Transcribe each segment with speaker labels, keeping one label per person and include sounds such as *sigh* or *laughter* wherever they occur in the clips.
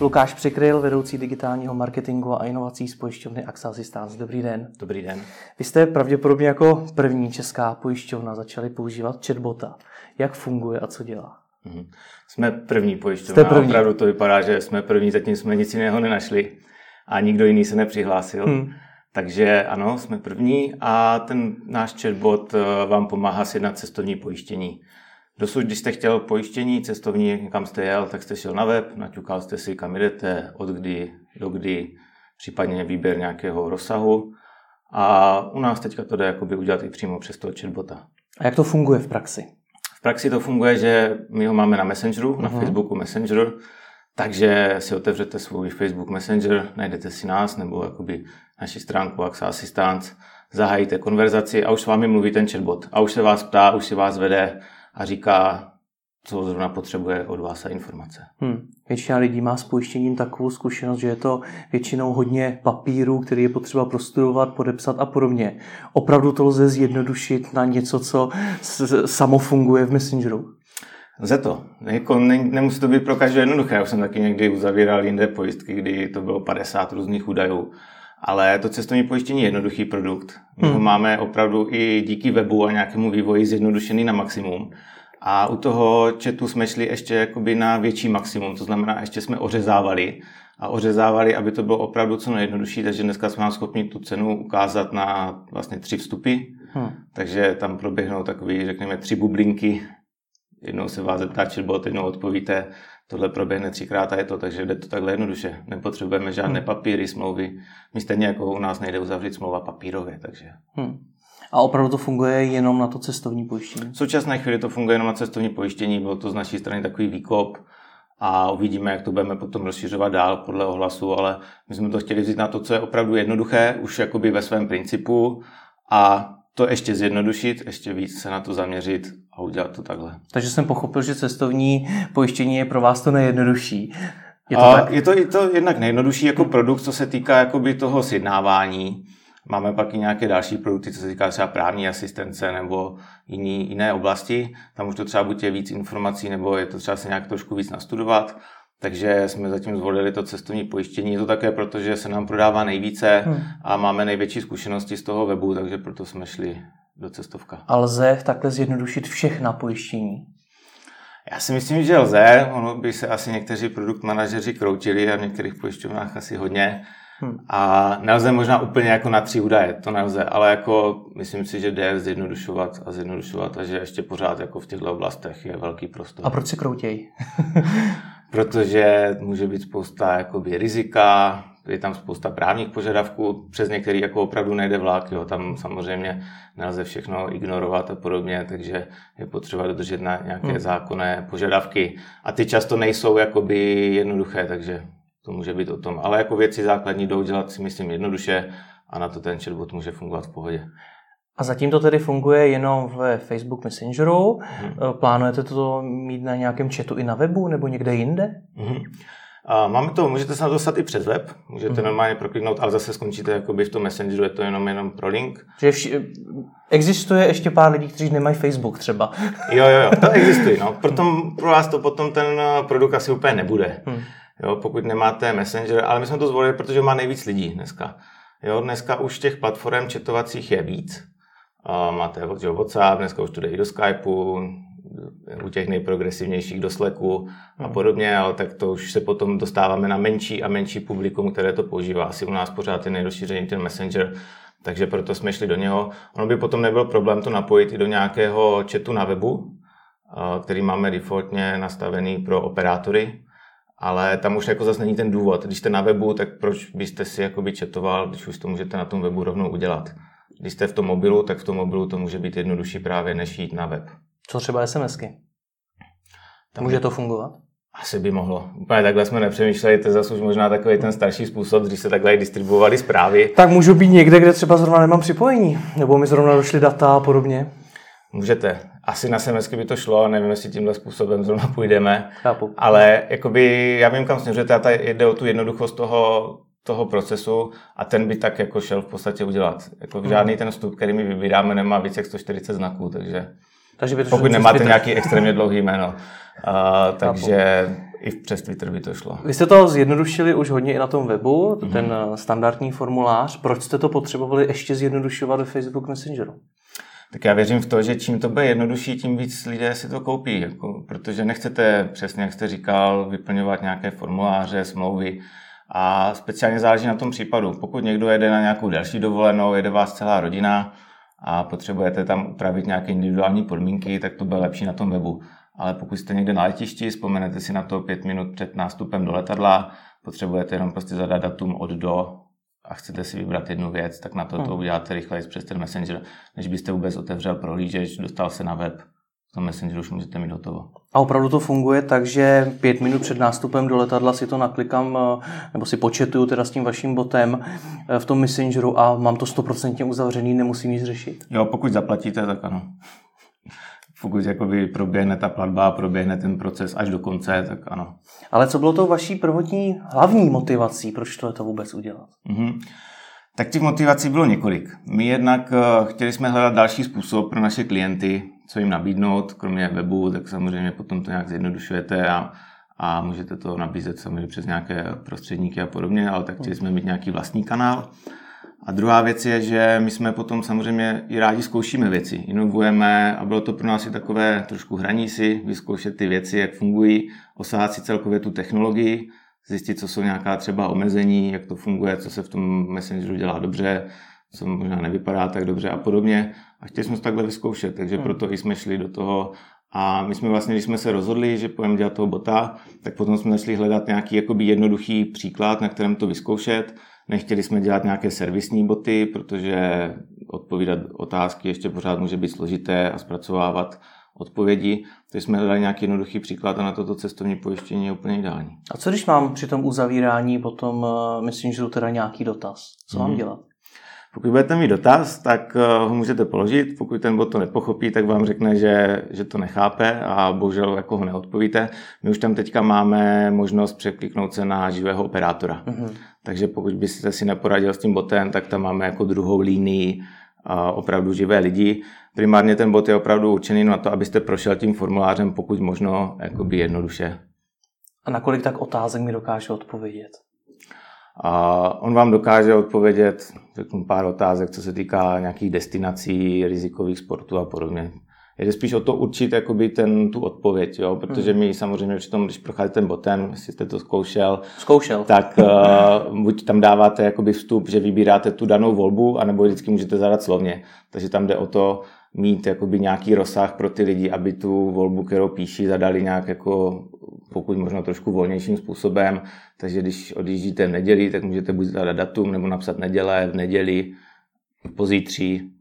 Speaker 1: Lukáš Přikryl, vedoucí digitálního marketingu a inovací z pojišťovny AXA Assistance. Dobrý den.
Speaker 2: Dobrý den.
Speaker 1: Vy jste pravděpodobně jako první česká pojišťovna začali používat chatbota. Jak funguje a co dělá?
Speaker 2: Mhm. Jsme první pojišťovna.
Speaker 1: Jste první.
Speaker 2: Opravdu to vypadá, že jsme první, zatím jsme nic jiného nenašli a nikdo jiný se nepřihlásil. Hmm. Takže ano, jsme první a ten náš chatbot eh, vám pomáhá sjednat cestovní pojištění. Dosud, když jste chtěl pojištění cestovní, kam jste jel, tak jste šel na web, naťukal jste si, kam jdete, od kdy, do kdy, případně výběr nějakého rozsahu. A u nás teďka to jde jakoby udělat i přímo přes toho chatbota.
Speaker 1: A jak to funguje v praxi?
Speaker 2: V praxi to funguje, že my ho máme na Messengeru, uh-huh. na mhm. Facebooku Messenger, takže si otevřete svůj Facebook Messenger, najdete si nás nebo jakoby naši stránku AXA Assistance, zahájíte konverzaci a už s vámi mluví ten chatbot. A už se vás ptá, už si vás vede a říká, co zrovna potřebuje od vás a informace.
Speaker 1: Hmm. Většina lidí má s pojištěním takovou zkušenost, že je to většinou hodně papíru, který je potřeba prostudovat, podepsat a podobně. Opravdu to lze zjednodušit na něco, co samo funguje v Messengeru?
Speaker 2: Lze to. Jako ne, nemusí to být pro každé jednoduché. Já už jsem taky někdy uzavíral jinde pojistky, kdy to bylo 50 různých údajů. Ale to cestovní pojištění je jednoduchý produkt. My hmm. ho máme opravdu i díky webu a nějakému vývoji zjednodušený na maximum. A u toho chatu jsme šli ještě jakoby na větší maximum, to znamená, ještě jsme ořezávali a ořezávali, aby to bylo opravdu co nejjednodušší, takže dneska jsme schopni tu cenu ukázat na vlastně tři vstupy, hmm. takže tam proběhnou takový, řekněme, tři bublinky, jednou se vás zeptá chatbot, jednou odpovíte, tohle proběhne třikrát a je to, takže jde to takhle jednoduše. Nepotřebujeme žádné hmm. papíry, smlouvy. My stejně jako u nás nejde uzavřít smlouva papírově, takže... Hmm.
Speaker 1: A opravdu to funguje jenom na to cestovní pojištění?
Speaker 2: V současné chvíli to funguje jenom na cestovní pojištění, bylo to z naší strany takový výkop a uvidíme, jak to budeme potom rozšiřovat dál podle ohlasu, ale my jsme to chtěli vzít na to, co je opravdu jednoduché, už jakoby ve svém principu a to ještě zjednodušit, ještě víc se na to zaměřit a udělat to takhle.
Speaker 1: Takže jsem pochopil, že cestovní pojištění je pro vás to nejjednodušší.
Speaker 2: Je to, a tak? je to, je to jednak nejjednodušší jako produkt, co se týká jakoby toho sjednávání. Máme pak i nějaké další produkty, co se týká třeba právní asistence nebo jiný, jiné oblasti. Tam už to třeba buď je víc informací, nebo je to třeba se nějak trošku víc nastudovat. Takže jsme zatím zvolili to cestovní pojištění. Je to také proto, že se nám prodává nejvíce hmm. a máme největší zkušenosti z toho webu, takže proto jsme šli do cestovka.
Speaker 1: A lze takhle zjednodušit všechna pojištění?
Speaker 2: Já si myslím, že lze. Ono by se asi někteří produkt manažeři kroutili a v některých pojišťovnách asi hodně. Hmm. A nelze možná úplně jako na tři údaje, to nelze, ale jako myslím si, že jde zjednodušovat a zjednodušovat a že ještě pořád jako v těchto oblastech je velký prostor.
Speaker 1: A proč se kroutějí? *laughs*
Speaker 2: protože může být spousta jakoby, rizika, je tam spousta právních požadavků, přes některý jako opravdu nejde vlak, jo, tam samozřejmě nelze všechno ignorovat a podobně, takže je potřeba dodržet na nějaké hmm. zákonné požadavky a ty často nejsou jakoby jednoduché, takže to může být o tom. Ale jako věci základní jdou dělat si myslím jednoduše a na to ten chatbot může fungovat v pohodě.
Speaker 1: A zatím to tedy funguje jenom ve Facebook Messengeru. Hmm. Plánujete to mít na nějakém chatu i na webu nebo někde jinde? Hmm.
Speaker 2: A máme to, můžete se na to dostat i přes web, můžete hmm. normálně prokliknout, ale zase skončíte jakoby v tom Messengeru, je to jenom, jenom pro link.
Speaker 1: Že vši- existuje ještě pár lidí, kteří nemají Facebook třeba. *laughs*
Speaker 2: jo, jo, jo, to *laughs* existuje, no. Proto pro vás to potom ten eh, produkt asi úplně nebude. Hmm. Jo, pokud nemáte Messenger, ale my jsme to zvolili, protože má nejvíc lidí dneska. Jo, dneska už těch platform četovacích je víc. Máte že WhatsApp, dneska už to jde i do Skypeu, u těch nejprogresivnějších do Slacku a hmm. podobně, ale tak to už se potom dostáváme na menší a menší publikum, které to používá. Asi u nás pořád je nejrozšířený ten Messenger, takže proto jsme šli do něho. Ono by potom nebyl problém to napojit i do nějakého chatu na webu, který máme defaultně nastavený pro operátory, ale tam už jako zase není ten důvod. Když jste na webu, tak proč byste si jakoby četoval, když už to můžete na tom webu rovnou udělat. Když jste v tom mobilu, tak v tom mobilu to může být jednodušší právě než jít na web.
Speaker 1: Co třeba SMSky? Tam může to fungovat?
Speaker 2: Asi by mohlo. Úplně takhle jsme nepřemýšleli, to je zase už možná takový ten starší způsob, když se takhle distribuovali zprávy.
Speaker 1: Tak můžu být někde, kde třeba zrovna nemám připojení, nebo mi zrovna došly data a podobně.
Speaker 2: Můžete. Asi na SMS by to šlo, nevím, jestli tímhle způsobem zrovna půjdeme. Chápu. Ale jakoby, já vím, kam směřujete, a jde o tu jednoduchost toho, toho procesu a ten by tak jako šel v podstatě udělat. Jako hmm. žádný ten vstup, který my vybíráme, nemá více jak 140 znaků, takže, takže by to pokud nemáte nějaký extrémně dlouhý jméno. Uh, takže i přes Twitter by to šlo.
Speaker 1: Vy jste to zjednodušili už hodně i na tom webu, mm-hmm. ten standardní formulář. Proč jste to potřebovali ještě zjednodušovat ve Facebook Messengeru?
Speaker 2: Tak já věřím v to, že čím to bude jednodušší, tím víc lidé si to koupí. Jako, protože nechcete, přesně jak jste říkal, vyplňovat nějaké formuláře, smlouvy. A speciálně záleží na tom případu. Pokud někdo jede na nějakou další dovolenou, jede vás celá rodina a potřebujete tam upravit nějaké individuální podmínky, tak to bude lepší na tom webu. Ale pokud jste někde na letišti, vzpomenete si na to pět minut před nástupem do letadla, potřebujete jenom prostě zadat datum od do a chcete si vybrat jednu věc, tak na to to hmm. uděláte rychleji přes ten Messenger, než byste vůbec otevřel prohlížeč, dostal se na web, v tom Messengeru už můžete mít hotovo.
Speaker 1: A opravdu to funguje tak, že pět minut před nástupem do letadla si to naklikám, eh, nebo si početuju teda s tím vaším botem eh, v tom Messengeru a mám to stoprocentně uzavřený, nemusím nic řešit.
Speaker 2: Jo, pokud zaplatíte, tak ano pokud jakoby proběhne ta platba a proběhne ten proces až do konce, tak ano.
Speaker 1: Ale co bylo to vaší prvotní hlavní motivací, proč to je to vůbec udělat? Mm-hmm.
Speaker 2: Tak těch motivací bylo několik. My jednak uh, chtěli jsme hledat další způsob pro naše klienty, co jim nabídnout, kromě webu, tak samozřejmě potom to nějak zjednodušujete a, a můžete to nabízet samozřejmě přes nějaké prostředníky a podobně, ale tak chtěli jsme mít nějaký vlastní kanál. A druhá věc je, že my jsme potom samozřejmě i rádi zkoušíme věci, inovujeme a bylo to pro nás i takové trošku hraní si, vyzkoušet ty věci, jak fungují, osahat si celkově tu technologii, zjistit, co jsou nějaká třeba omezení, jak to funguje, co se v tom Messengeru dělá dobře, co možná nevypadá tak dobře a podobně. A chtěli jsme to takhle vyzkoušet, takže hmm. proto i jsme šli do toho a my jsme vlastně, když jsme se rozhodli, že půjdeme dělat toho bota, tak potom jsme začali hledat nějaký jakoby jednoduchý příklad, na kterém to vyzkoušet. Nechtěli jsme dělat nějaké servisní boty, protože odpovídat otázky ještě pořád může být složité a zpracovávat odpovědi. Takže jsme hledali nějaký jednoduchý příklad a na toto cestovní pojištění je úplně ideální.
Speaker 1: A co když mám při tom uzavírání potom, eh, myslím, že to teda nějaký dotaz? Co mám mm-hmm. dělat?
Speaker 2: Pokud budete mít dotaz, tak eh, ho můžete položit. Pokud ten bot to nepochopí, tak vám řekne, že, že to nechápe a bohužel jako ho neodpovíte. My už tam teďka máme možnost překliknout se na živého operátora. Mm-hmm. Takže pokud byste si neporadil s tím botem, tak tam máme jako druhou línii opravdu živé lidi. Primárně ten bot je opravdu určený na to, abyste prošel tím formulářem pokud možno jakoby jednoduše.
Speaker 1: A na kolik tak otázek mi dokáže odpovědět?
Speaker 2: A on vám dokáže odpovědět řeknu pár otázek, co se týká nějakých destinací, rizikových sportů a podobně. Jde spíš o to určit jakoby ten, tu odpověď, jo? protože hmm. my samozřejmě v tom, když procházíte ten botem, jestli jste to zkoušel,
Speaker 1: zkoušel.
Speaker 2: tak uh, buď tam dáváte jakoby vstup, že vybíráte tu danou volbu, anebo vždycky můžete zadat slovně. Takže tam jde o to mít jakoby nějaký rozsah pro ty lidi, aby tu volbu, kterou píší, zadali nějak jako pokud možno trošku volnějším způsobem. Takže když odjíždíte v neděli, tak můžete buď zadat datum, nebo napsat neděle, v neděli, pozítří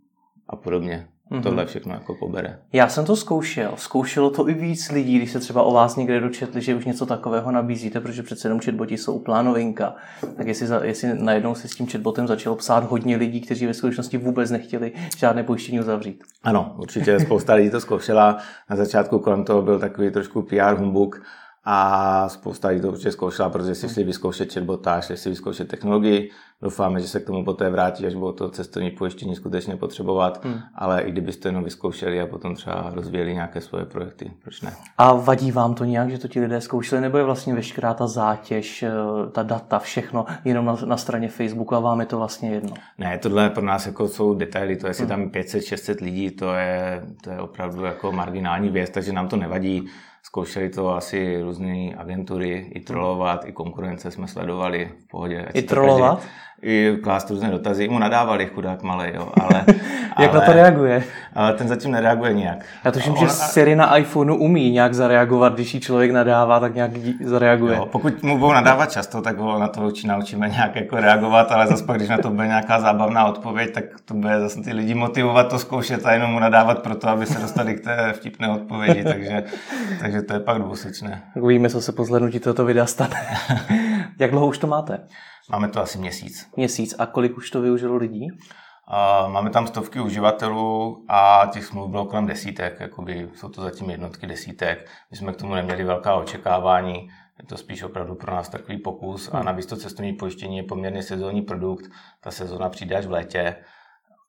Speaker 2: a podobně. Mm-hmm. Tohle všechno jako pobere.
Speaker 1: Já jsem to zkoušel. Zkoušelo to i víc lidí, když se třeba o vás někde dočetli, že už něco takového nabízíte, protože přece jenom chatboti jsou úplná novinka. Tak jestli, za, jestli najednou se s tím chatbotem začalo psát hodně lidí, kteří ve skutečnosti vůbec nechtěli žádné pojištění uzavřít.
Speaker 2: Ano, určitě spousta lidí to zkoušela. Na začátku kolem toho byl takový trošku PR humbuk, a spousta lidí to určitě zkoušela, protože si šli vyzkoušet chatbota, šli si vyzkoušet technologii. Doufáme, že se k tomu poté vrátí, až budou to cestovní pojištění skutečně potřebovat, hmm. ale i kdybyste jenom vyzkoušeli a potom třeba rozvíjeli nějaké svoje projekty, proč ne?
Speaker 1: A vadí vám to nějak, že to ti lidé zkoušeli, nebo je vlastně veškerá ta zátěž, eh, ta data, všechno jenom na, na straně Facebooku a vám je to vlastně jedno?
Speaker 2: Ne, tohle pro nás jako jsou detaily, to jestli hmm. tam 500-600 lidí, to je, to je opravdu jako marginální věc, takže nám to nevadí Zkoušeli to asi různé agentury, i trolovat, i konkurence jsme sledovali v pohodě.
Speaker 1: I trolovat? Každý,
Speaker 2: i klást různé dotazy. Mu nadávali chudák malý, jo, ale... *laughs*
Speaker 1: Jak ale, na to reaguje?
Speaker 2: Ale ten zatím nereaguje nějak.
Speaker 1: Já tuším, on, že Siri na iPhoneu umí nějak zareagovat, když jí člověk nadává, tak nějak zareaguje. Jo,
Speaker 2: pokud mu budou nadávat často, tak ho na to učí, naučíme nějak jako reagovat, ale zase když na to bude nějaká zábavná odpověď, tak to bude zase ty lidi motivovat to zkoušet a jenom mu nadávat pro to, aby se dostali k té vtipné odpovědi, takže, takže to je pak dvousečné.
Speaker 1: Víme, co se po zhlednutí tohoto videa stane. *laughs* Jak dlouho už to máte?
Speaker 2: Máme to asi měsíc.
Speaker 1: Měsíc. A kolik už to využilo lidí?
Speaker 2: Uh, máme tam stovky uživatelů a těch smluv bylo kolem desítek, jakoby jsou to zatím jednotky desítek. My jsme k tomu neměli velká očekávání, je to spíš opravdu pro nás takový pokus a hmm. navíc to cestovní pojištění je poměrně sezónní produkt, ta sezóna přijde až v létě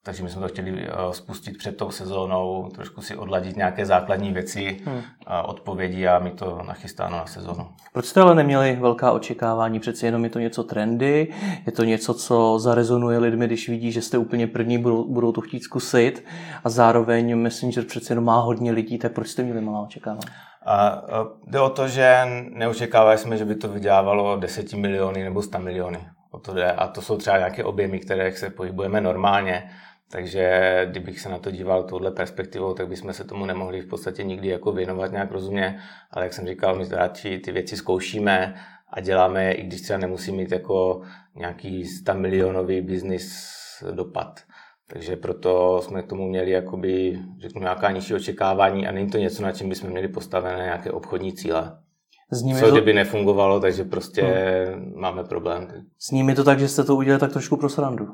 Speaker 2: takže my jsme to chtěli spustit před tou sezónou, trošku si odladit nějaké základní věci, hmm. odpovědi a mi to nachystáno na sezónu.
Speaker 1: Proč jste ale neměli velká očekávání? Přeci jenom je to něco trendy, je to něco, co zarezonuje lidmi, když vidí, že jste úplně první, budou, budou to chtít zkusit a zároveň Messenger přeci jenom má hodně lidí, tak proč jste měli malá očekávání?
Speaker 2: A jde o to, že neočekávali jsme, že by to vydělávalo 10 miliony nebo 100 miliony. O to jde. A to jsou třeba nějaké objemy, které se pohybujeme normálně. Takže kdybych se na to díval touhle perspektivou, tak bychom se tomu nemohli v podstatě nikdy jako věnovat nějak rozumně. Ale jak jsem říkal, my radši ty věci zkoušíme a děláme je, i když třeba nemusí mít jako nějaký 100 milionový biznis dopad. Takže proto jsme k tomu měli jakoby, řeknu, nějaká nižší očekávání a není to něco, na čem bychom měli postavené nějaké obchodní cíle. S nimi Co to... kdyby nefungovalo, takže prostě hmm. máme problém.
Speaker 1: S nimi to tak, že jste to udělali tak trošku pro srandu.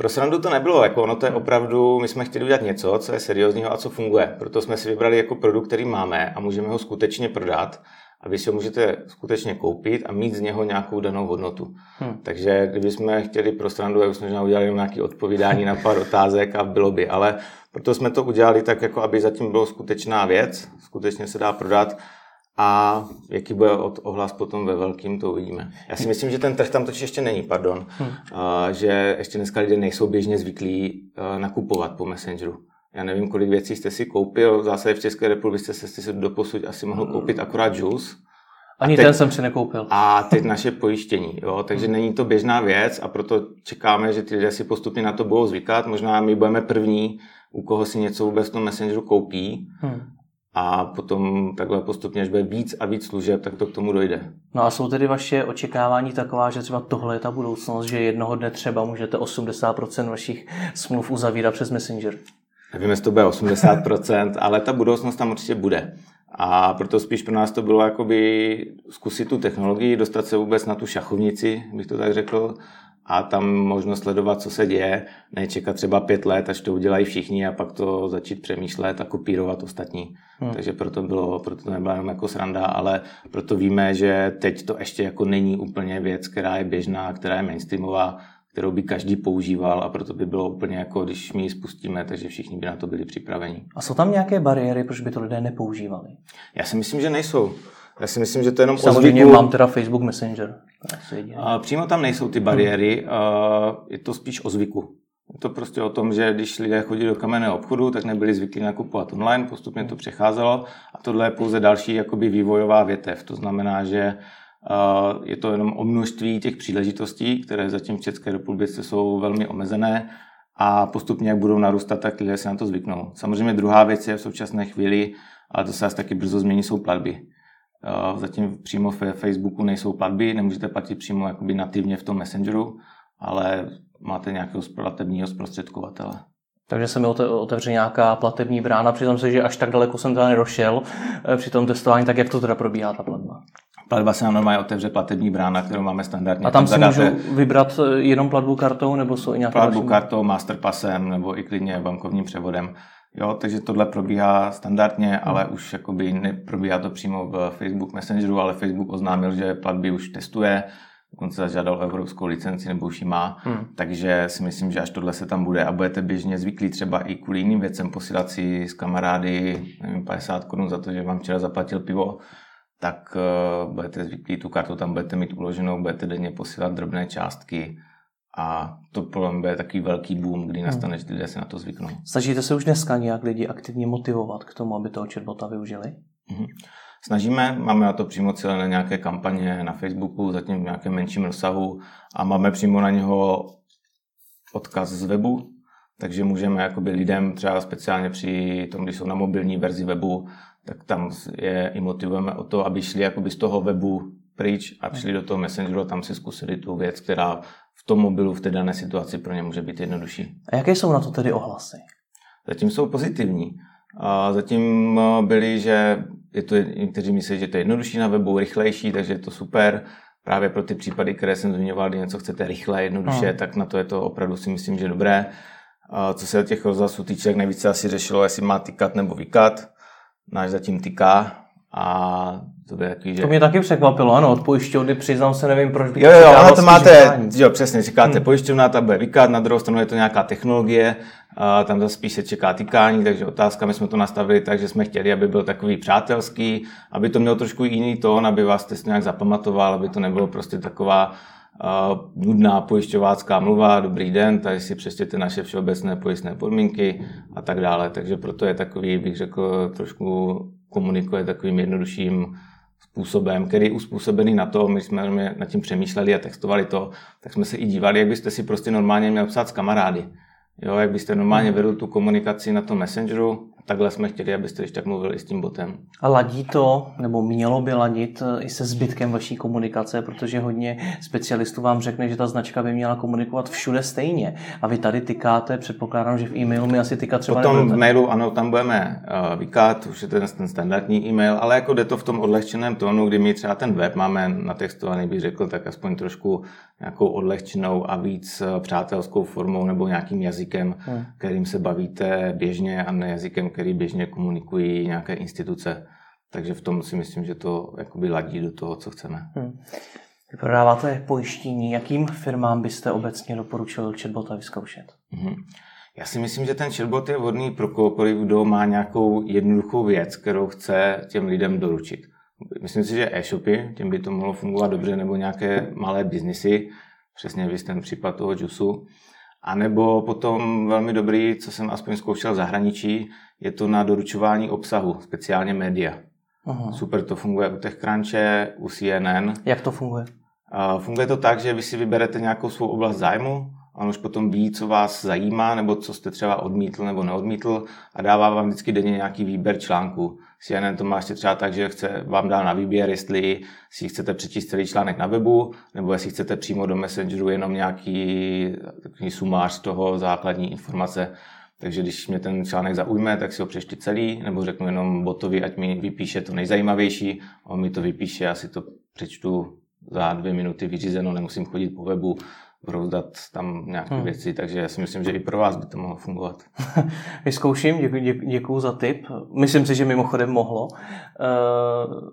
Speaker 2: Pro srandu to nebylo, jako ono to je opravdu, my jsme chtěli udělat něco, co je seriózního a co funguje. Proto jsme si vybrali jako produkt, který máme a můžeme ho skutečně prodat a vy si ho můžete skutečně koupit a mít z něho nějakou danou hodnotu. Hmm. Takže kdybychom chtěli pro srandu, tak jsme možná udělali nějaké odpovídání na pár otázek a bylo by, ale proto jsme to udělali tak, jako aby zatím bylo skutečná věc, skutečně se dá prodat a jaký bude od ohlas potom ve velkým, to uvidíme. Já si myslím, že ten trh tam totiž ještě není, pardon, hmm. a, že ještě dneska lidé nejsou běžně zvyklí nakupovat po Messengeru. Já nevím, kolik věcí jste si koupil, zase v České republice jste si doposud asi mohl koupit akorát juice.
Speaker 1: Ani teď, ten jsem si nekoupil.
Speaker 2: A teď naše pojištění, jo, takže hmm. není to běžná věc a proto čekáme, že ty lidé si postupně na to budou zvykat. Možná my budeme první, u koho si něco vůbec v tom Messengeru koupí. Hmm a potom takhle postupně, až bude víc a víc služeb, tak to k tomu dojde.
Speaker 1: No a jsou tedy vaše očekávání taková, že třeba tohle je ta budoucnost, že jednoho dne třeba můžete 80% vašich smluv uzavírat přes Messenger?
Speaker 2: Nevím, jestli to bude 80%, ale ta budoucnost tam určitě bude. A proto spíš pro nás to bylo jakoby zkusit tu technologii, dostat se vůbec na tu šachovnici, bych to tak řekl, a tam možno sledovat, co se děje, nečekat třeba pět let, až to udělají všichni a pak to začít přemýšlet a kopírovat ostatní. Hmm. Takže proto, bylo, proto to nebyla jenom jako sranda, ale proto víme, že teď to ještě jako není úplně věc, která je běžná, která je mainstreamová, kterou by každý používal a proto by bylo úplně jako, když my ji spustíme, takže všichni by na to byli připraveni.
Speaker 1: A jsou tam nějaké bariéry, proč by to lidé nepoužívali?
Speaker 2: Já si myslím, že nejsou. Já si myslím, že to je jenom
Speaker 1: Samozřejmě mám teda Facebook Messenger.
Speaker 2: A přímo tam nejsou ty bariéry, je to spíš o zvyku. Je to prostě o tom, že když lidé chodí do kamenného obchodu, tak nebyli zvyklí nakupovat online, postupně to přecházelo a tohle je pouze další jakoby vývojová větev. To znamená, že je to jenom o množství těch příležitostí, které zatím v České republice jsou velmi omezené a postupně, jak budou narůstat, tak lidé si na to zvyknou. Samozřejmě druhá věc je v současné chvíli, ale to se asi taky brzo změní, jsou platby. Zatím přímo v Facebooku nejsou platby, nemůžete platit přímo jakoby nativně v tom Messengeru, ale máte nějakého platebního zprostředkovatele.
Speaker 1: Takže se mi otevře nějaká platební brána, přitom se, že až tak daleko jsem teda nedošel eh, při tom testování, tak jak to teda probíhá ta platba?
Speaker 2: Platba se nám normálně otevře platební brána, kterou máme standardně.
Speaker 1: A tam, si zadáte... můžu vybrat eh, jenom platbu kartou, nebo jsou i nějaké
Speaker 2: Platbu další? kartou, masterpasem, nebo i klidně bankovním převodem. Jo, takže tohle probíhá standardně, hmm. ale už jakoby neprobíhá to přímo v Facebook Messengeru, ale Facebook oznámil, že platby už testuje, dokonce zažádal evropskou licenci nebo už ji má, hmm. takže si myslím, že až tohle se tam bude a budete běžně zvyklí třeba i kvůli jiným věcem posílat si s kamarády nevím, 50 korun za to, že vám včera zaplatil pivo, tak uh, budete zvyklí, tu kartu tam budete mít uloženou, budete denně posílat drobné částky a to podle mě bude takový velký boom, kdy hmm. nastane, že lidé se na to zvyknou.
Speaker 1: Snažíte se už dneska nějak lidi aktivně motivovat k tomu, aby toho chatbota využili? Mm-hmm.
Speaker 2: Snažíme, máme na to přímo cílené nějaké kampaně na Facebooku, zatím v nějakém menším rozsahu a máme přímo na něho odkaz z webu, takže můžeme jakoby lidem třeba speciálně při tom, když jsou na mobilní verzi webu, tak tam je i motivujeme o to, aby šli jakoby z toho webu pryč a přišli do toho Messengeru a tam si zkusili tu věc, která v tom mobilu v té dané situaci pro ně může být jednodušší.
Speaker 1: A jaké jsou na to tedy ohlasy?
Speaker 2: Zatím jsou pozitivní. A zatím byli, že je to, někteří myslí, že to je jednodušší na webu, rychlejší, takže je to super. Právě pro ty případy, které jsem zmiňoval, kdy něco chcete rychle, jednoduše, hmm. tak na to je to opravdu si myslím, že dobré. A co se těch rozhlasů týče, tak nejvíce asi řešilo, jestli má tykat nebo vykat. Náš zatím tyká a To, takový, že...
Speaker 1: to mě taky překvapilo, ano, od pojišťovny přiznám se, nevím, proč
Speaker 2: bych Jo, jo, ale to máte, jo, přesně, říkáte hmm. pojišťovna, ta bude vykát, na druhou stranu je to nějaká technologie, a tam zase spíš se čeká tykání, takže otázka, my jsme to nastavili tak, že jsme chtěli, aby byl takový přátelský, aby to mělo trošku jiný tón, aby vás test nějak zapamatoval, aby to nebylo prostě taková uh, nudná pojišťovácká mluva, dobrý den, tady si přečtěte naše všeobecné pojistné podmínky a tak dále. Takže proto je takový, bych řekl, trošku komunikuje takovým jednodušším způsobem, který je uspůsobený na to, my jsme nad tím přemýšleli a textovali to, tak jsme se i dívali, jak byste si prostě normálně měl psát s kamarády. Jo, jak byste normálně vedl tu komunikaci na tom Messengeru, takhle jsme chtěli, abyste když tak mluvili s tím botem.
Speaker 1: A ladí to, nebo mělo by ladit eh, i se zbytkem vaší komunikace, protože hodně specialistů vám řekne, že ta značka by měla komunikovat všude stejně. A vy tady tykáte, předpokládám, že v e-mailu mi asi tykat třeba
Speaker 2: Potom nebudete. v mailu, ano, tam budeme uh, vykat, už je ten, ten standardní e-mail, ale jako jde to v tom odlehčeném tónu, kdy my třeba ten web máme natextovaný, bych řekl, tak aspoň trošku nějakou odlehčenou a víc eh, přátelskou formou nebo nějakým jazykem, hmm. kterým se bavíte běžně a ne jazykem, který běžně komunikují nějaké instituce. Takže v tom si myslím, že to jakoby ladí do toho, co chceme. Hmm.
Speaker 1: Vy prodáváte pojištění. Jakým firmám byste obecně doporučil chatbota vyzkoušet? Hmm.
Speaker 2: Já si myslím, že ten chatbot je vhodný pro kohokoliv, kdo má nějakou jednoduchou věc, kterou chce těm lidem doručit. Myslím si, že e-shopy, těm by to mohlo fungovat dobře, nebo nějaké malé biznisy, přesně vy ten případ toho JUSu. A nebo potom velmi dobrý, co jsem aspoň zkoušel v zahraničí, je to na doručování obsahu, speciálně média. Aha. Super to funguje u TechCrunche, u CNN.
Speaker 1: Jak to funguje?
Speaker 2: Funguje to tak, že vy si vyberete nějakou svou oblast zájmu, on už potom ví, co vás zajímá, nebo co jste třeba odmítl nebo neodmítl a dává vám vždycky denně nějaký výběr článku. CNN to má ještě třeba tak, že chce vám dá na výběr, jestli si chcete přečíst celý článek na webu, nebo jestli chcete přímo do Messengeru jenom nějaký takový sumář toho základní informace. Takže když mě ten článek zaujme, tak si ho přečti celý, nebo řeknu jenom botovi, ať mi vypíše to nejzajímavější, on mi to vypíše, já si to přečtu za dvě minuty vyřízeno, nemusím chodit po webu, rozdat tam nějaké hmm. věci, takže já si myslím, že i pro vás by to mohlo fungovat. *laughs*
Speaker 1: Vyzkouším, děkuji, děkuji, děkuji za tip. Myslím si, že mimochodem mohlo. Uh,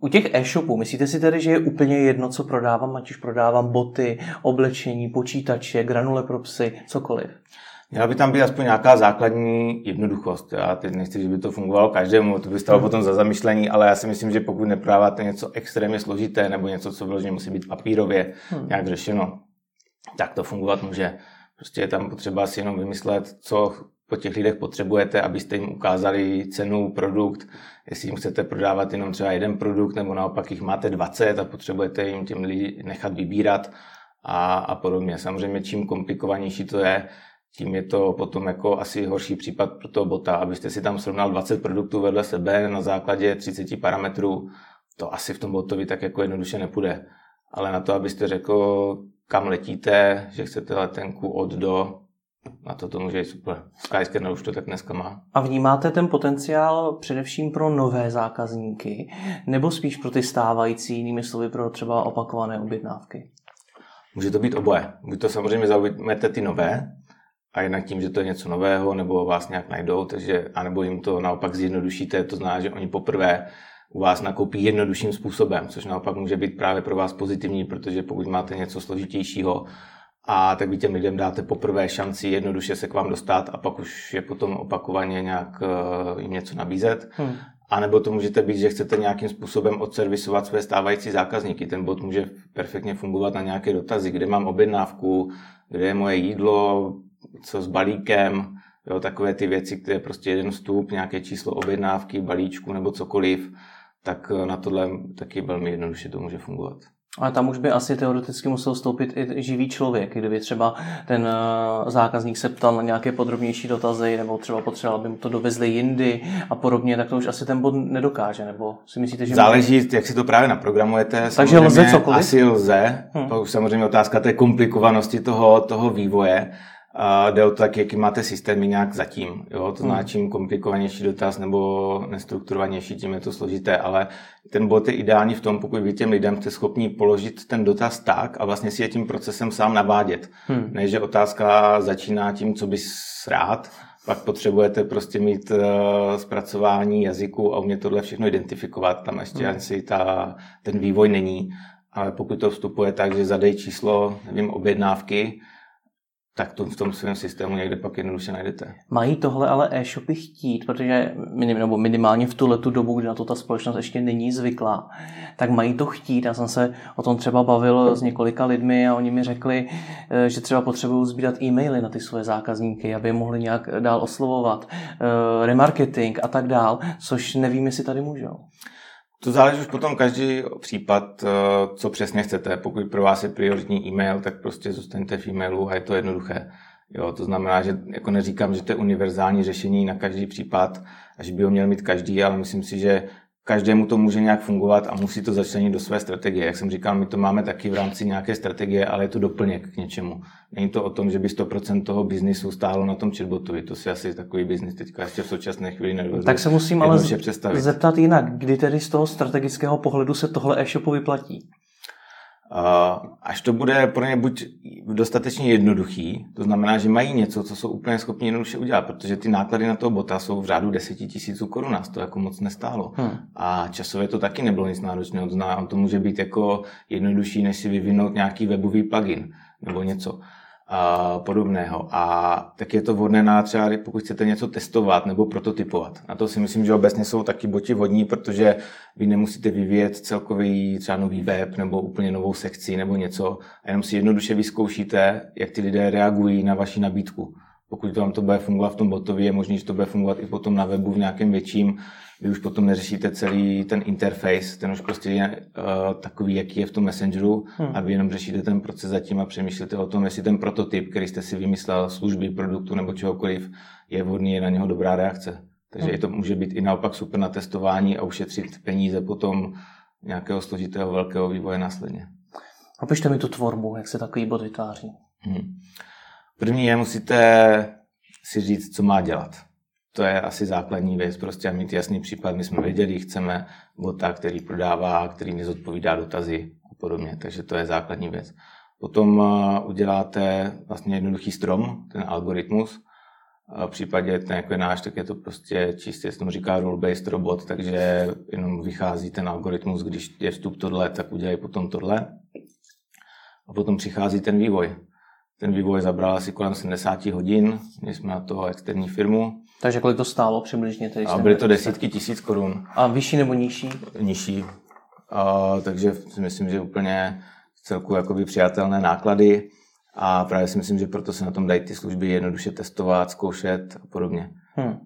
Speaker 1: u těch e-shopů, myslíte si tedy, že je úplně jedno, co prodávám, ať už prodávám boty, oblečení, počítače, granule pro psy, cokoliv?
Speaker 2: Měla by tam být aspoň nějaká základní jednoduchost. Já teď nechci, že by to fungovalo každému, to by stalo hmm. potom za zamyšlení, ale já si myslím, že pokud neprodáváte něco extrémně složité nebo něco, co vyloženě musí být papírově hmm. nějak řešeno, tak to fungovat může. Prostě je tam potřeba si jenom vymyslet, co po těch lidech potřebujete, abyste jim ukázali cenu, produkt, jestli jim chcete prodávat jenom třeba jeden produkt, nebo naopak jich máte 20 a potřebujete jim těm lidi nechat vybírat a, a podobně. Samozřejmě čím komplikovanější to je, tím je to potom jako asi horší případ pro toho bota, abyste si tam srovnal 20 produktů vedle sebe na základě 30 parametrů, to asi v tom botovi tak jako jednoduše nepůjde. Ale na to, abyste řekl, kam letíte, že chcete letenku od do, na to to může být super. Skyscanner už to tak dneska má.
Speaker 1: A vnímáte ten potenciál především pro nové zákazníky, nebo spíš pro ty stávající, jinými slovy pro třeba opakované objednávky?
Speaker 2: Může to být oboje. Buď to samozřejmě zaujmete ty nové, a jednak tím, že to je něco nového, nebo vás nějak najdou, takže, anebo jim to naopak zjednodušíte, to znamená, že oni poprvé u vás nakoupí jednodušším způsobem, což naopak může být právě pro vás pozitivní, protože pokud máte něco složitějšího, a tak vy těm lidem dáte poprvé šanci jednoduše se k vám dostat a pak už je potom opakovaně nějak uh, jim něco nabízet. Hmm. A nebo to můžete být, že chcete nějakým způsobem odservisovat své stávající zákazníky. Ten bot může perfektně fungovat na nějaké dotazy, kde mám objednávku, kde je moje jídlo, co s balíkem, jo, takové ty věci, které prostě jeden vstup, nějaké číslo objednávky, balíčku nebo cokoliv, tak na tohle taky velmi jednoduše to může fungovat.
Speaker 1: Ale tam už by asi teoreticky musel vstoupit i živý člověk, kdyby třeba ten eh, zákazník se ptal na nějaké podrobnější dotazy, nebo třeba potřeboval, aby mu to dovezli jindy a podobně, tak to už asi ten bod nedokáže, nebo si myslíte, že...
Speaker 2: Záleží, může... jak si to právě naprogramujete.
Speaker 1: Takže lze cokoliv?
Speaker 2: Asi lze. Hmm. To už samozřejmě otázka té komplikovanosti toho, toho vývoje. A jde o to tak, jaký máte systémy nějak zatím. Jo? To znamená, hmm. čím komplikovanější dotaz nebo nestrukturovanější, tím je to složité, ale ten bot je ideální v tom, pokud vy těm lidem jste schopni položit ten dotaz tak a vlastně si je tím procesem sám navádět. Hmm. Ne, že otázka začíná tím, co bys rád, pak potřebujete prostě mít uh, zpracování jazyku a umět tohle všechno identifikovat. Tam ještě hmm. asi ta, ten vývoj není. Ale pokud to vstupuje tak, že zadej číslo, nevím, objednávky, tak to v tom svém systému někde pak jednoduše najdete.
Speaker 1: Mají tohle ale e-shopy chtít, protože minim, nebo minimálně v tuhle tu dobu, kdy na to ta společnost ještě není zvyklá, tak mají to chtít. Já jsem se o tom třeba bavil s několika lidmi a oni mi řekli, eh, že třeba potřebují sbírat e-maily na ty své zákazníky, aby je mohli nějak dál oslovovat, eh, remarketing a tak dál, což nevím, jestli tady můžou.
Speaker 2: To záleží už potom každý případ, eh, co přesně chcete. Pokud pro vás je prioritní e-mail, tak prostě zůstaňte v e-mailu a je to jednoduché. Jo, to znamená, že jako neříkám, že to je univerzální řešení na každý případ, až by ho měl mít každý, ale myslím si, že každému to může nějak fungovat a musí to začlenit do své strategie. Jak jsem říkal, my to máme taky v rámci nějaké strategie, ale je to doplněk k něčemu. Není to o tom, že by 100% toho biznisu stálo na tom chatbotovi. To si asi takový biznis teďka ještě v současné chvíli nedovedu.
Speaker 1: Tak se musím ale zeptat jinak, kdy tedy z toho strategického pohledu se tohle e-shopu vyplatí?
Speaker 2: Až to bude pro ně buď dostatečně jednoduchý, to znamená, že mají něco, co jsou úplně schopni jednoduše udělat, protože ty náklady na toho bota jsou v řádu 10 tisíců korun, nás to jako moc nestálo. Hmm. A časově to taky nebylo nic náročného, to znamená, on to může být jako jednodušší, než si vyvinout nějaký webový plugin nebo něco a podobného. A tak je to vhodné na třeba, pokud chcete něco testovat nebo prototypovat. Na to si myslím, že obecně jsou taky boti vodní, protože vy nemusíte vyvíjet celkový třeba nový web nebo úplně novou sekci nebo něco a jenom si jednoduše vyzkoušíte, jak ty lidé reagují na vaši nabídku. Pokud to vám to bude fungovat v tom botově, je možné, že to bude fungovat i potom na webu v nějakém větším vy už potom neřešíte celý ten interface, ten už prostě je uh, takový, jaký je v tom Messengeru hmm. a vy jenom řešíte ten proces zatím a přemýšlíte o tom, jestli ten prototyp, který jste si vymyslel, služby, produktu nebo čehokoliv, je vhodný, je na něho dobrá reakce. Takže hmm. to může být i naopak super na testování a ušetřit peníze potom nějakého složitého velkého vývoje následně.
Speaker 1: Opište mi tu tvorbu, jak se takový bod vytváří. Hmm.
Speaker 2: První je, musíte si říct, co má dělat to je asi základní věc, prostě mít jasný případ. My jsme věděli, chceme bota, který prodává, který nezodpovídá dotazy a podobně, takže to je základní věc. Potom uh, uděláte vlastně jednoduchý strom, ten algoritmus. V případě ten, jako je náš, tak je to prostě čistě, se tomu říká role-based robot, takže jenom vychází ten algoritmus, když je vstup tohle, tak udělají potom tohle. A potom přichází ten vývoj. Ten vývoj zabral asi kolem 70 hodin, měli jsme na to externí firmu,
Speaker 1: takže kolik to stálo přibližně? Tedy
Speaker 2: a byly to desítky tisíc korun.
Speaker 1: A vyšší nebo nižší?
Speaker 2: Nižší. A, takže si myslím, že úplně celku jakoby přijatelné náklady a právě si myslím, že proto se na tom dají ty služby jednoduše testovat, zkoušet a podobně. Hmm.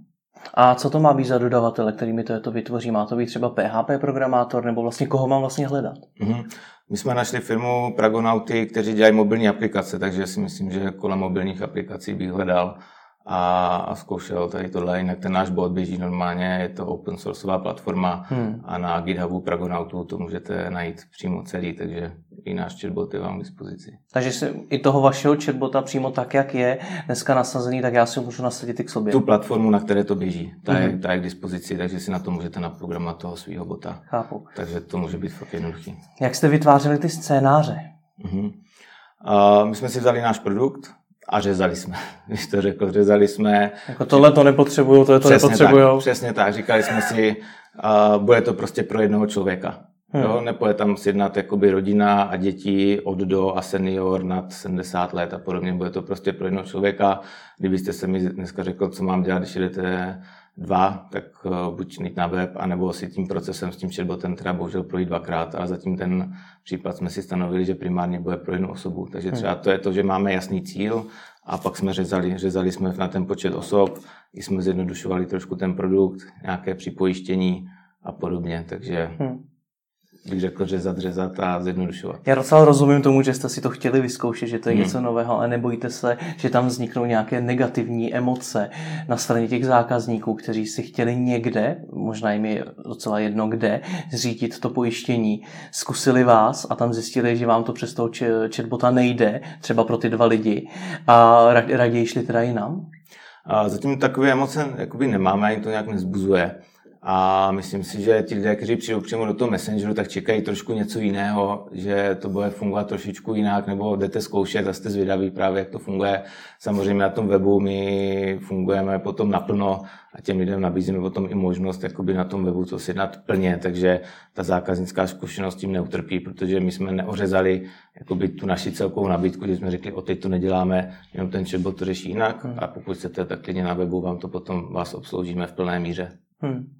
Speaker 1: A co to má být za dodavatele, kterými to, je to vytvoří? Má to být třeba PHP programátor, nebo vlastně koho mám vlastně hledat? Mm-hmm.
Speaker 2: My jsme našli firmu Pragonauty, kteří dělají mobilní aplikace, takže si myslím, že kolem mobilních aplikací bych hledal a, zkoušel tady tohle. Jinak ten náš bot běží normálně, je to open sourceová platforma hmm. a na GitHubu Pragonautu to můžete najít přímo celý, takže i náš chatbot je vám k dispozici.
Speaker 1: Takže si i toho vašeho chatbota přímo tak, jak je dneska nasazený, tak já si ho můžu nasadit i k sobě.
Speaker 2: Tu platformu, na které to běží, ta, hmm. je, ta je k dispozici, takže si na to můžete naprogramovat toho svého bota.
Speaker 1: Chápu.
Speaker 2: Takže to může být fakt jednoduchý.
Speaker 1: Jak jste vytvářeli ty scénáře?
Speaker 2: Uh-huh. Uh, my jsme si vzali náš produkt, a řezali jsme. *laughs* Když to řekl, řezali jsme.
Speaker 1: Jako tohle to nepotřebuju, tohle to nepotřebuju.
Speaker 2: přesně tak, říkali jsme si, uh, bude to prostě pro jednoho člověka. Hmm. Jo, nepoje tam sjednat jakoby rodina a děti od do a senior nad 70 let a podobně. Bude to prostě pro jednoho člověka. Kdybyste se mi dneska řekl, co mám dělat, když jdete dva, tak uh, buď mít na web, anebo si tím procesem s tím chatbotem teda bohužel projít dvakrát, ale zatím ten případ jsme si stanovili, že primárně bude pro jednu osobu. Takže hmm. třeba to je to, že máme jasný cíl a pak jsme řezali, řezali jsme na ten počet osob, i jsme zjednodušovali trošku ten produkt, nějaké připojištění a podobně, takže hmm bych řekl, že zadřezat a zjednodušovat.
Speaker 1: Já docela rozumím tomu, že jste si to chtěli vyzkoušet, že to je hmm. něco nového, ale nebojíte se, že tam vzniknou nějaké negativní emoce na straně těch zákazníků, kteří si chtěli někde, možná jim je docela jedno kde, zřídit to pojištění, zkusili vás a tam zjistili, že vám to přes toho chatbota nejde, třeba pro ty dva lidi a raději šli teda jinam?
Speaker 2: A zatím takové emoce jakoby nemáme, ani to nějak nezbuzuje A myslím si, že ti lidé, kteří přijdou přímo do toho Messengeru, tak čekají trošku něco jiného, že to bude fungovat trošičku jinak, nebo jdete zkoušet a jste zvědaví právě, jak to funguje. Samozřejmě na tom webu my fungujeme potom naplno a těm lidem nabízíme potom i možnost jakoby na tom webu to sjednat plně, takže ta zákaznická zkušenost tím neutrpí, protože my jsme neořezali jakoby tu naši celkovou nabídku, že jsme řekli, o teď to neděláme, jenom ten chatbot to řeší jinak hmm. a pokud chcete, tak klidně na webu vám to potom vás obsloužíme v plné míře. Hmm.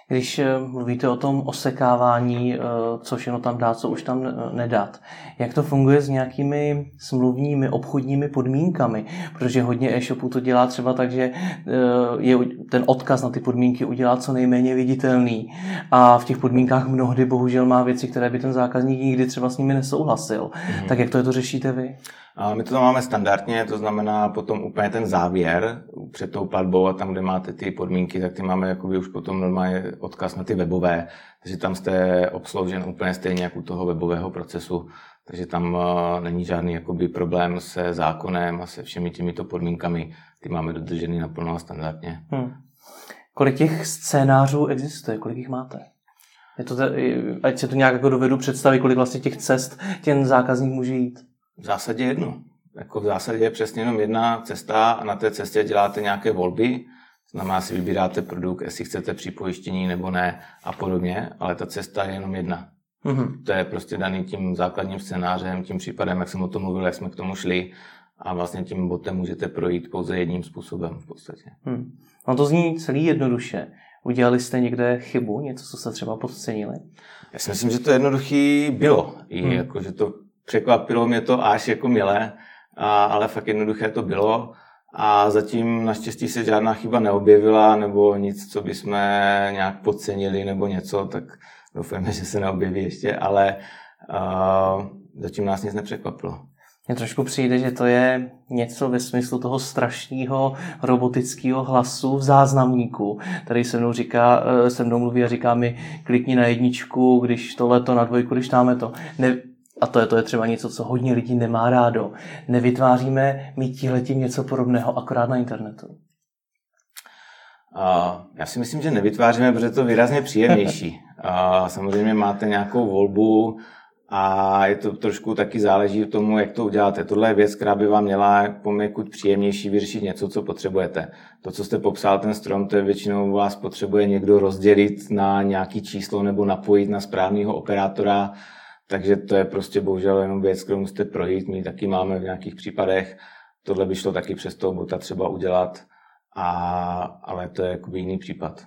Speaker 1: Když eh, mluvíte o tom osekávání, eh, co všechno tam dá, co už tam nedat, jak to funguje s nějakými smluvními, obchodními podmínkami? Protože hodně e-shopů to dělá třeba tak, že eh, je ten odkaz na ty podmínky udělá co nejméně viditelný a v těch podmínkách mnohdy bohužel má věci, které by ten zákazník nikdy třeba s nimi nesouhlasil. Mm-hmm. Tak jak to, je to řešíte vy?
Speaker 2: My to tam máme standardně, to znamená potom úplně ten závěr před tou platbou a tam, kde máte ty podmínky, tak ty máme jakoby už potom normálně odkaz na ty webové, takže tam jste obsloužen úplně stejně jako u toho webového procesu, takže tam uh, není žádný jakoby problém se zákonem a se všemi těmito podmínkami, ty máme dodržený naplno a standardně. Hmm.
Speaker 1: Kolik těch scénářů existuje, kolik jich máte? Je to, ať se to nějak jako dovedu představit, kolik vlastně těch cest ten zákazník může jít?
Speaker 2: V zásadě jedno. Jako v zásadě je přesně jenom jedna cesta a na té cestě děláte nějaké volby, znamená si vybíráte produkt, jestli chcete připojištění nebo ne a podobně, ale ta cesta je jenom jedna. Mm-hmm. To je prostě daný tím základním scénářem, tím případem, jak jsem o tom mluvil, jak jsme k tomu šli a vlastně tím botem můžete projít pouze jedním způsobem v podstatě. Hmm.
Speaker 1: No to zní celý jednoduše. Udělali jste někde chybu, něco, co jste třeba podcenili?
Speaker 2: Já si myslím, že to jednoduchý bylo. I hmm. jako, že to překvapilo mě to až jako milé, a, ale fakt jednoduché to bylo. A zatím naštěstí se žádná chyba neobjevila, nebo nic, co bychom nějak podcenili, nebo něco, tak doufáme, že se neobjeví ještě, ale uh, zatím nás nic nepřekvapilo.
Speaker 1: Mně trošku přijde, že to je něco ve smyslu toho strašného robotického hlasu v záznamníku, který se mnou, říká, eh, se mnou mluví a říká mi klikni na jedničku, když tohle to na dvojku, když dáme to. Ne, a to je, to je třeba něco, co hodně lidí nemá rádo. Nevytváříme my tíhletím něco podobného akorát na internetu.
Speaker 2: Uh, já si myslím, že nevytváříme, protože je to výrazně příjemnější. *laughs* Uh, samozřejmě máte nějakou volbu a je to trošku taky záleží tomu, jak to uděláte. Tohle je věc, která by vám měla poměkud příjemnější vyřešit něco, co potřebujete. To, co jste popsal, ten strom, to je většinou vás potřebuje někdo rozdělit na nějaký číslo nebo napojit na správného operátora takže to je prostě bohužel jenom věc, kterou musíte projít. My taky máme v nějakých případech. Tohle by šlo taky přes toho bota třeba udělat a, ale to je jakoby jiný případ.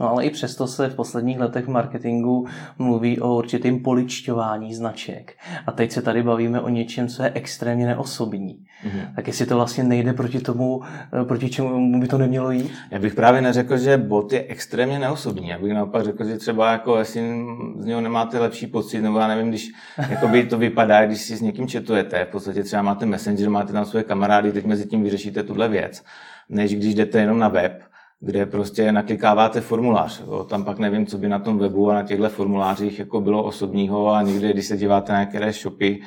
Speaker 1: No ale i přesto se v posledních letech v marketingu mluví o určitým poličťování značek. A teď se tady bavíme o něčem, co je extrémně neosobní. Mm-hmm. Tak jestli to vlastně nejde proti tomu, eh, proti čemu by to nemělo jít?
Speaker 2: Já bych právě neřekl, že bot je extrémně neosobní. Já bych naopak řekl, že třeba jako jestli z něho nemáte lepší pocit, nebo já nevím, když *laughs* to vypadá, když si s někým četujete, v podstatě třeba máte messenger, máte tam své kamarády, teď mezi tím vyřešíte tuhle věc než když jdete jenom na web, kde prostě naklikáváte formulář. Jo. Tam pak nevím, co by na tom webu a na těchto formulářích jako bylo osobního a někde, když se díváte na některé shopy,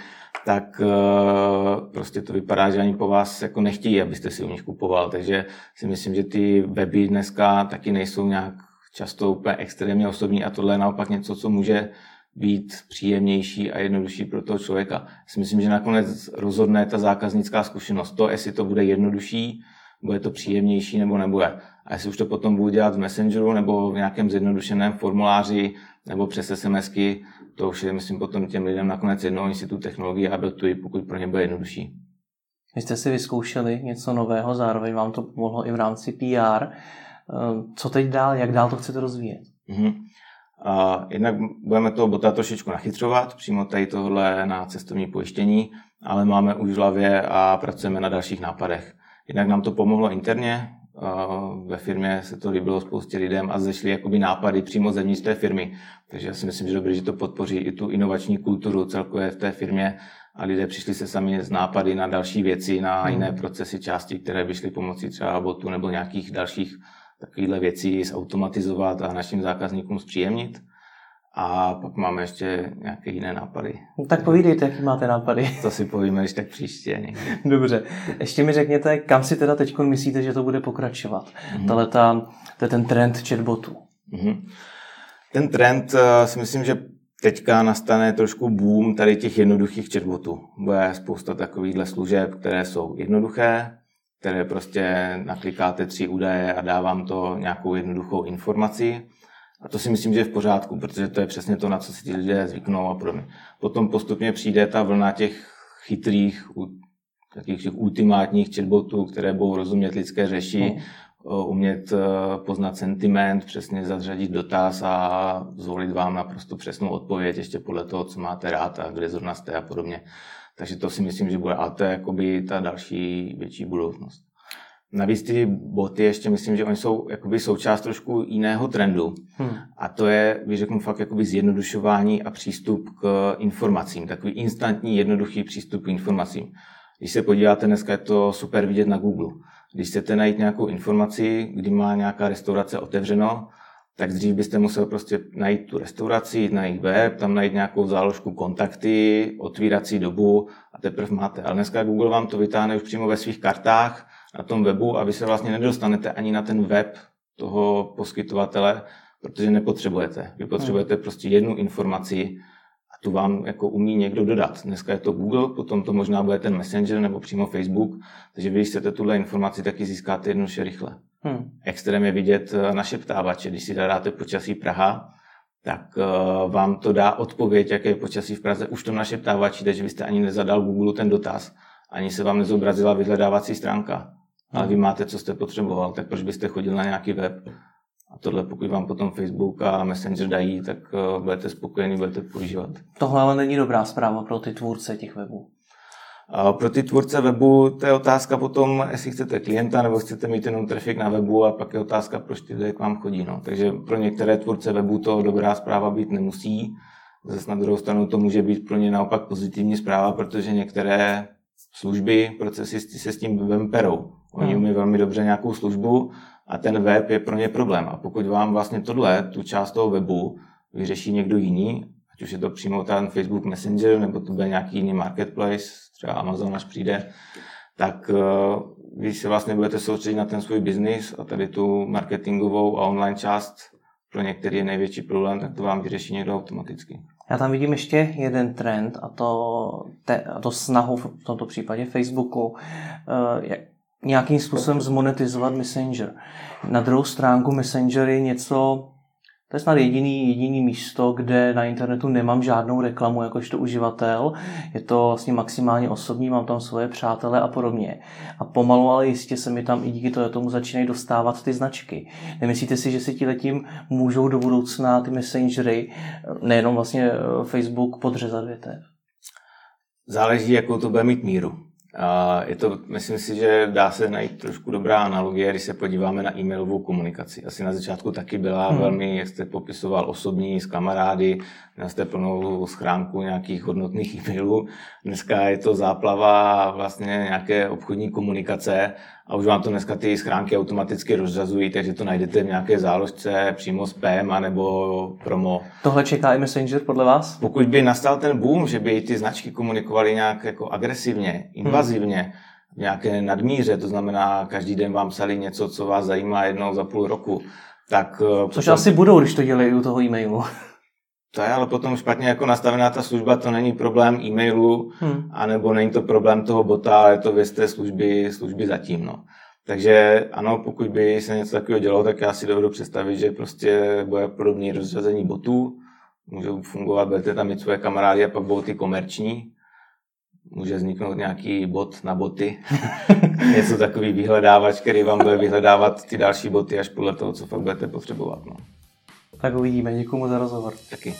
Speaker 2: tak uh, prostě to vypadá, že ani po vás jako nechtějí, abyste si u nich kupoval. Takže si myslím, že ty weby dneska taky nejsou nějak často úplně extrémně osobní a tohle je naopak něco, co může být příjemnější a jednodušší pro toho člověka. Si myslím, že nakonec rozhodne ta zákaznická zkušenost. To, jestli to bude jednodušší, bude to příjemnější nebo nebude. A jestli už to potom budu dělat v Messengeru nebo v nějakém zjednodušeném formuláři nebo přes SMSky, to už je, myslím, potom těm lidem nakonec jedno, oni si tu technologii adoptují, pokud pro ně bude jednodušší.
Speaker 1: Vy jste si vyzkoušeli něco nového, zároveň vám to pomohlo i v rámci PR. Eh, co teď dál, jak dál to chcete rozvíjet? Mm-hmm.
Speaker 2: A jednak budeme toho bota trošičku nachytřovat, přímo tady tohle na cestovní pojištění, ale máme už v hlavě a pracujeme na dalších nápadech. Jednak nám to pomohlo interně, ve firmě se to líbilo spoustě lidem a zešly jakoby nápady přímo zevnitř té firmy. Takže já si myslím, že dobrý, že to podpoří i tu inovační kulturu celkově v té firmě a lidé přišli se sami z nápady na další věci, na hmm. jiné procesy, části, které by šly pomocí třeba botu nebo nějakých dalších takovýchhle věcí zautomatizovat a našim zákazníkům zpříjemnit. A pak máme ještě nějaké jiné nápady.
Speaker 1: No, tak povídejte, jaký máte nápady.
Speaker 2: To si povíme, když tak příště. Někdy. *laughs*
Speaker 1: Dobře. Ještě mi řekněte, kam si teda teď myslíte, že to bude pokračovat? Mm-hmm. Ta, to je ten trend chatbotu.
Speaker 2: Mm-hmm. Ten trend uh, si myslím, že teďka nastane trošku boom tady těch jednoduchých chatbotů. Bude spousta takovýchhle služeb, které jsou jednoduché, které prostě naklikáte tři údaje a dávám to nějakou jednoduchou informaci. A to si myslím, že je v pořádku, protože to je přesně to, na co si ti lidé zvyknou a podobně. Potom postupně přijde ta vlna těch chytrých, takových těch ultimátních chatbotů, které budou rozumět lidské řeši, no umět poznat sentiment, přesně zařadit dotaz a zvolit vám naprosto přesnou odpověď ještě podle toho, co máte rád a kde zrovna jste a podobně. Takže to si myslím, že bude, ale to je jakoby ta další větší budoucnost. Navíc ty boty ještě myslím, že oni jsou jakoby součást trošku jiného trendu. Hmm. A to je, když řeknu fakt, jakoby zjednodušování a přístup k informacím. Takový instantní, jednoduchý přístup k informacím. Když se podíváte, dneska je to super vidět na Google. Když chcete najít nějakou informaci, kdy má nějaká restaurace otevřeno, tak dřív byste musel prostě najít tu restauraci, jít na jejich web, tam najít nějakou záložku kontakty, otvírací dobu a teprve máte. Ale dneska Google vám to vytáhne už přímo ve svých kartách na tom webu a vy se vlastně nedostanete ani na ten web toho poskytovatele, protože nepotřebujete. Vy potřebujete prostě jednu informaci tu vám jako umí někdo dodat. Dneska je to Google, potom to možná bude ten Messenger nebo přímo Facebook, takže vy, když chcete tuhle informaci, taky získáte jednoduše rychle. Hmm. Extrém je vidět eh, na šeptávače. Když si zadáte počasí Praha, tak uh, vám to dá odpověď, jaké je počasí v Praze. Už to na šeptávači, takže vy jste ani nezadal Google ten dotaz, ani se vám nezobrazila vyhledávací stránka. Ale vy máte, co jste potřeboval, tak proč byste chodil na nějaký web? A tohle, pokud vám potom Facebook a Messenger dají, tak uh, budete spokojení, budete používat.
Speaker 1: Tohle ale není dobrá zpráva pro ty tvůrce těch webů.
Speaker 2: A pro ty tvůrce webu to je otázka potom, jestli chcete klienta nebo chcete mít jenom trafik na webu a pak je otázka, proč ty lidé k vám chodí. No. Takže pro některé tvůrce webu to dobrá zpráva být nemusí. Zase na druhou stranu to může být pro ně naopak pozitivní zpráva, protože některé služby, procesisty se s tím webem perou. Oni umí velmi dobře nějakou službu a ten web je pro ně problém. A pokud vám vlastně tohle, tu část toho webu, vyřeší někdo jiný, ať už je to přímo ten Facebook Messenger, nebo to bude nějaký jiný marketplace, třeba Amazon, až přijde, tak uh, vy se vlastně budete soustředit na ten svůj biznis a tady tu marketingovou a online část pro některý je největší problém, tak to vám vyřeší někdo automaticky.
Speaker 1: Já tam vidím ještě jeden trend a to, te, a to snahu v tomto případě Facebooku, uh, nějakým způsobem zmonetizovat Messenger. Na druhou stránku Messenger je něco, to je snad jediný, jediný místo, kde na internetu nemám žádnou reklamu jakožto uživatel. Je to vlastně maximálně osobní, mám tam svoje přátele a podobně. A pomalu, ale jistě se mi tam i díky tomu začínají dostávat ty značky. Nemyslíte si, že si ti letím můžou do budoucna ty messengery, nejenom vlastně Facebook, podřezat větev?
Speaker 2: Záleží, jakou to bude mít míru. Je to, myslím si, že dá se najít trošku dobrá analogie, když se podíváme na e-mailovou komunikaci. Asi na začátku taky byla hmm. velmi, jak jste popisoval, osobní s kamarády, měl jste plnou schránku nějakých hodnotných e-mailů. Dneska je to záplava vlastně nějaké obchodní komunikace a už vám to dneska ty schránky automaticky rozřazují, takže to najdete v nějaké záložce přímo s PM nebo promo.
Speaker 1: Tohle čeká i Messenger podle vás?
Speaker 2: Pokud by nastal ten boom, že by ty značky komunikovaly nějak jako agresivně, invazivně, hmm. v nějaké nadmíře, to znamená každý den vám psali něco, co vás zajímá jednou za půl roku, tak...
Speaker 1: Eh, Což potom... asi budou, když to dělají u toho e-mailu.
Speaker 2: To je ale potom špatně jako nastavená ta služba, to není problém e-mailu, hmm. anebo není to problém toho bota, ale je to věc té služby, služby zatím. No. Takže ano, pokud by se něco takového dělo, tak já si dovedu představit, že prostě bude podobné rozřazení botů, můžou fungovat, budete tam mít svoje kamarády a pak budou ty komerční, může vzniknout nějaký bot na boty, *laughs* něco takový vyhledávač, který vám bude vyhledávat ty další boty až podle toho, co fakt budete potřebovat. No.
Speaker 1: Tak uvidíme. Děkuji za rozhovor.
Speaker 2: Taky.